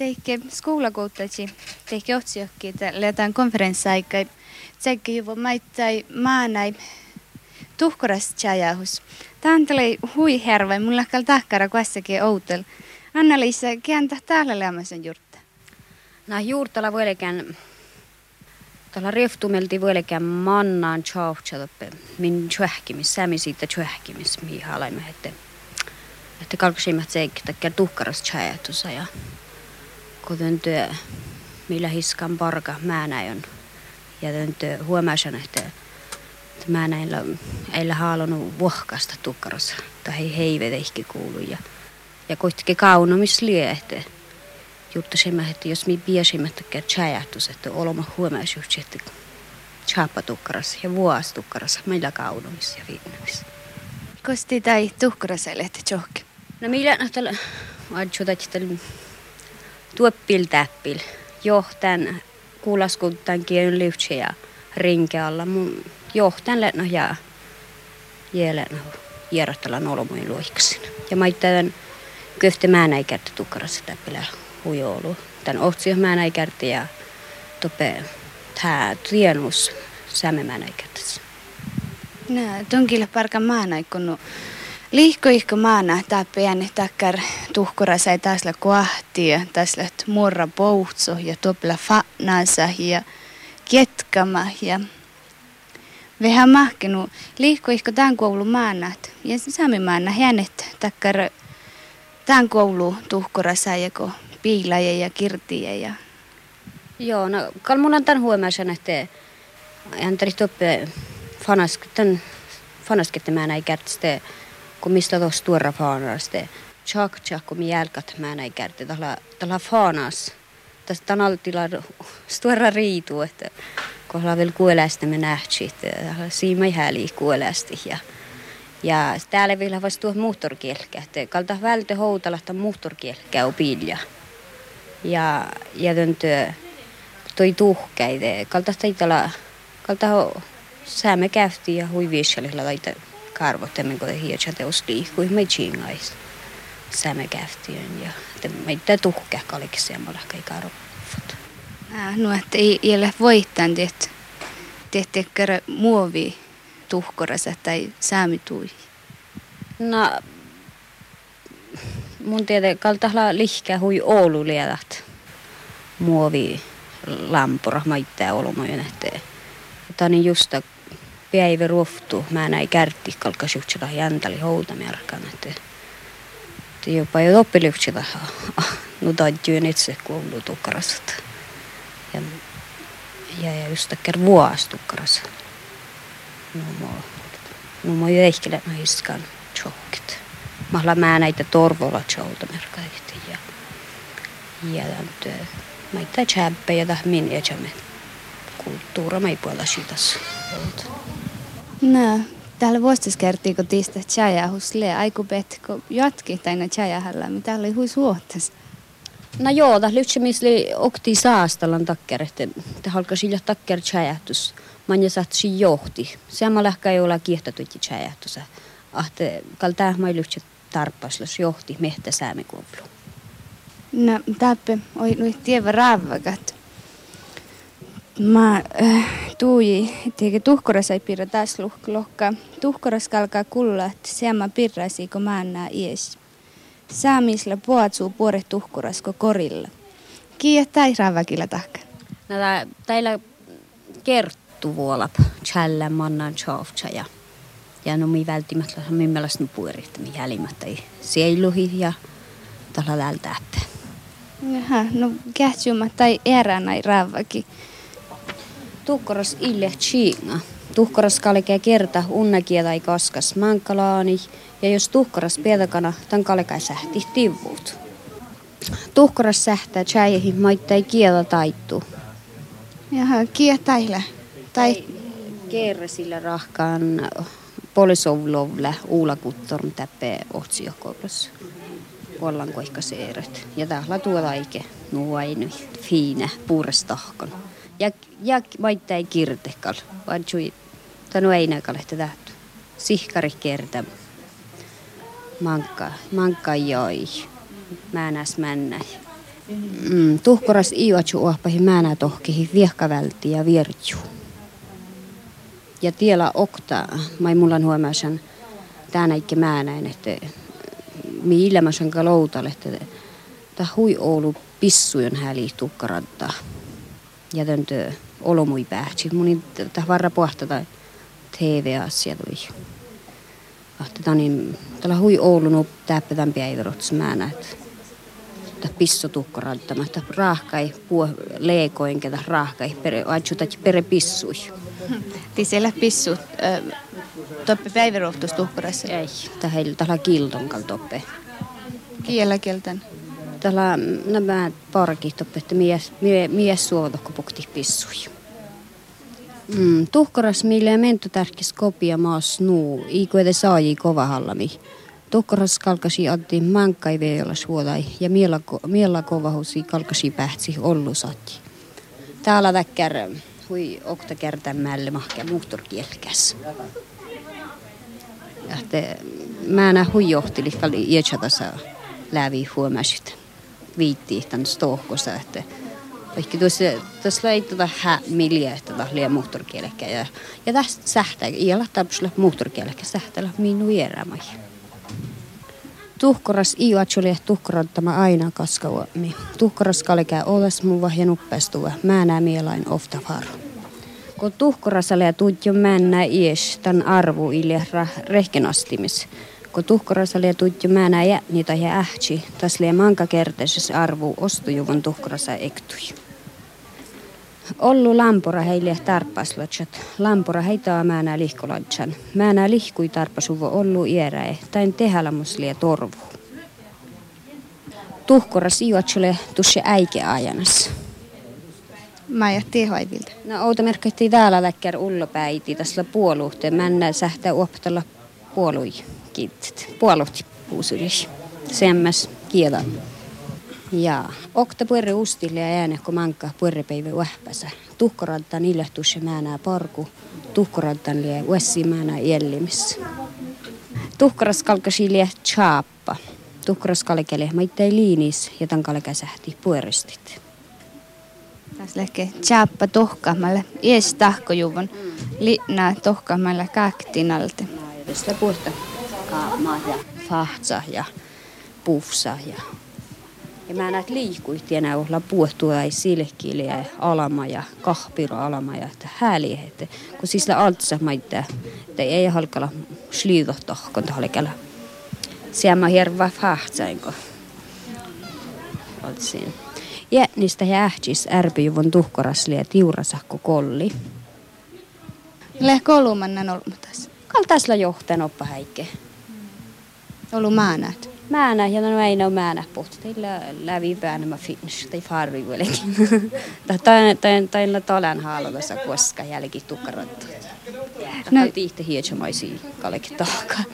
Teikke skoulakoutaji, teikke otsiokki, leetaan konferenssiaika. Tseikki juvo maittai maanai tuhkuras tjajahus. Tämä on hui herve, mulla kal tahkara kuassakin outel. Anna-Liisa, kääntä täällä lämmöisen juurta. No juurtalla voilikään, tällä riftumelti voilikään mannaan tjauhtsadoppe, min tjöhkimis, sämi siitä tjöhkimis, mihin halaimme, että että kalkasimme seikki, että tuhkaras tjajatusa ja kuten työ, millä hiskan parka mä näin ja työ huomasin, että mä näillä ei halunnut vuokasta tukkarassa tai heivet ehkä kuulu ja ja kuitenkin kaunomis liehte. Juttasimme, että jos me piesimme, että tjäjähtus, että olemme huomaisuus, että tukkaras ja tukkaras, meillä kaunomis ja viinnomis. Kosti tai tukkarassa lehti johonkin? No millä nähtällä, adjutat, että tuoppil täppil, johtan kuulaskuntan kielen lyhtsä ja rinkealla. Mun johtan lennä ja jäällä järjeställä nolomuin luiksin. Ja mä tämän köfte mä näin kärti tukkarassa täppilä hujoulu. Tän ohtsia mä näin kärti ja tope tää tienus sämme mä näin kärti. Nää, tonkilla parka mä näin kun Liihko ihko maana tää pieni takkar tuhkurasa taasla kohti ja taasla murra poutso ja topla fannansa ja kietkama ja Vähän mahkinu liihko ihko tämän koulun maanat ja sami maana hänet takkar tämän koulu tuhkorassa joko piilaja ja kirtiä ja... Joo, no kalmunan tämän huomioon, että antari toppe fanask, tämän fanaskette mä näin kärtste, kun mistä tuossa tuora fanaste. Chak chak, kun mi jälkat mä näin kärtte, tällä, tällä fanas. Tästä tämän altilla stuora riitu, että ollaan vielä kuolästä me nähty, että siinä ei häli kuolästi ja ja täällä vielä vasta tuo muhtorkielkä, että kalta vältö houtalahta muhtorkielkä opilja. Ja, ja työ toi tuhkeide, kalta taitala, kalta ho, säämme käytiin ja hui viesjalilla laita karvot, kuin hietsä teos liikkui, me chingais. Säämme käytiin ja meitä tuhkea ja malakka karvot. Äh, no, että ei, ei ole voittanut, että tehtekö muovi tuhkorasa tai saamitui? No, mun tiedä, kaltahla lihkä hui Oulu liedat. Muovi lampura maittaa olomojen eteen. Mutta niin justa päivä ruoftu, mä näin kärtti kalkasjuhtsilla jäntali houtamerkan, että että jopa jo oppiliuksilla no itse kuuluu tukkarasat. Ja, ja, ja just takia vuosi tukkarasat numo numo jäihkele no hiskan chokkit. Mahla mä näitä torvola cholta merkaihti ja ja mä itä chäppe ja min ja chamme kulttuura mä puolella sitas. No, täällä vuostis kertii, kun tiistä tjäjä husle aiku betko jatki taina tjäjähällä, mitä oli huis vuottes. No joo, tämä lyhtsemisli okti saastalan takker, että halka sillä takker tjäjähtys manja satsi johti. Sama lähkä ei olla kiehtotuitti tjäjähtyssä. Ahte kaltaa mai lyhtsä tarppaslas johti mehtä säämikuoplu. No, täppä oi nui tievä raavakat. Mä äh, tuui, tiedä tuhkoras ei piirrä taas luhklohka. Tuhkoras kalkaa kulla, että seama pirrasi, kun mä nää ies. Saamisla puotsuu puore tuhkorasko korilla. Kiiä tai raavakilla tahka. No, täällä kert tuvolap chällä mannan chavcha ja ja no mi välttämättä millaista puerit mi jälimättä ei sieluhi ja tällä lältäppä. Jaha, no kähtsymä tai eränä raavaki. Tukkoras ille chinga. Tuhkoras kalkea kerta unnakia tai kaskas mankalaani ja jos tuhkoras pietakana, tan kalkai sähti tivut. Tuhkoras sähtää chäihin maittai kielä taittu. Jaha, kietaile. Tai sillä rahkaan polisovlovle Uula Kuttorn täppe otsiokoulussa. Ollaan koikka seeret. Ja täällä tuolla aike nuainu fiine puurestahkon. Ja, ja ei kirtekal, vaan chui tanu ei näkalehti tähty. Sihkari kerta. Mankka, mankka joi. Määnäs männä. Mm, tuhkoras iuatsu ohpahi määnä tohkihi viehkavälti ja virju. Ja tiellä okta, mai mulla huomaasan tänä ikke määnäin, että mi ilmaisen kaloutalle, että hui Oulu pissujen häli tukkaranta. Ja töntö olomui päätsi. Mun tämä varra pohtata TV-asia tuli. Ahti niin, tällä hui Oulun täppätän päivärots määnä, että tämä pissu tukkaranta. Tämä rahkai puo leekoin, ketä rahkai pere, aitsutat pere pissui. Ti siellä pissu, toppe päivärohtus tukkarassa? Ei, tällä tällä kilton toppe. Kiellä kieltän? Tällä nämä parkit että mies, mies, mies suotokko pukti pissui. Mm, tuhkaras mille mentu tärkis kopia maas nuu, ikuete saaji kova hallami. Tuhkaras kalkasi addi mankkai veolla suodai ja miellä, miellä kovahusi kalkasi pähtsi ollu sati. Täällä väkkär hui okta kertämälle mahkea muhturkielkäs. Ja te, mä näen hui johtili, kalli iätsatasa lävi huomasit. Viitti tämän stohkossa, että Vaikka tuossa, tuossa laittaa hä milja, että tämä liian. Ja, ja tästä sähtää, iällä tapusella muhturkielekkä sähtää minun vierämai. Tuhkoras iuatsuli tuhkorottama aina kaskauami. Tuhkoras kalkää oles muva ja nuppestuva. Mä näen mielain ofta faru. Kun tuhkorasale ja tuutjo männä ies tämän arvu ilja rehkenastimis. Kun tuhkorasale ja tuutjo männä jä niitä ja ähtsi, tas liian manka kertaisessa arvu ostujuvun tuhkorasa ektui. Ollu lampura heille tarpaslotsat. Lampura heitä määnä lihkolotsan. Määnä lihkui tarpasuvo ollu iäräe, tain tehälämuslia torvu. Tuhkora sijoitsule tusse äike ajanas. Mä jättiin haivilta. No outa merkittiin täällä väkkär ullopäiti tässä puoluhteen. Männä sähtää uoptella puolui kiitit. Puoluhti puusulis. Semmäs kielä. Ja okta puerre ustille ja ääne, kun manka puerrepäivä uähpäsä. Tuhkorantan ilahtus ja määnää parku. Tuhkorantan lie uessi määnää iellimis. Tuhkoras kalkasi lie chaappa. Tuhkoras kalkele maittei liinis ja tan kalkäsähti pueristit. Tässä lehke chaappa tohkaamalle. Ies tahkojuvon. Linnaa tohkaamalle kaaktinalta. Tästä puhuta kaamaa ja fahtsa ja pufsa ja ja mä näet liikuit enää olla puhtua ei silkkiili ja alama ja kahpiro alama ja että hääli, että kun siis la altsa maita, että ei halkala sliido tohkon tohkella. Siellä mä hirva fahtsainko. Oltsiin. Ja niistä ähtis ärpyjuvon tuhkorasli ja tiurasakko kolli. Läh kolumannan olmutas. Kaltaisla johtajan oppa häikke. Olu maanat. Määnä, ja no ei ole määnä puhta. Teillä lävi päänä mä finns, tai farvi kuitenkin. Tai tolan haalodassa koska jälki tukkarattu. No, tiihte hietsamaisia kalkki tahkaa.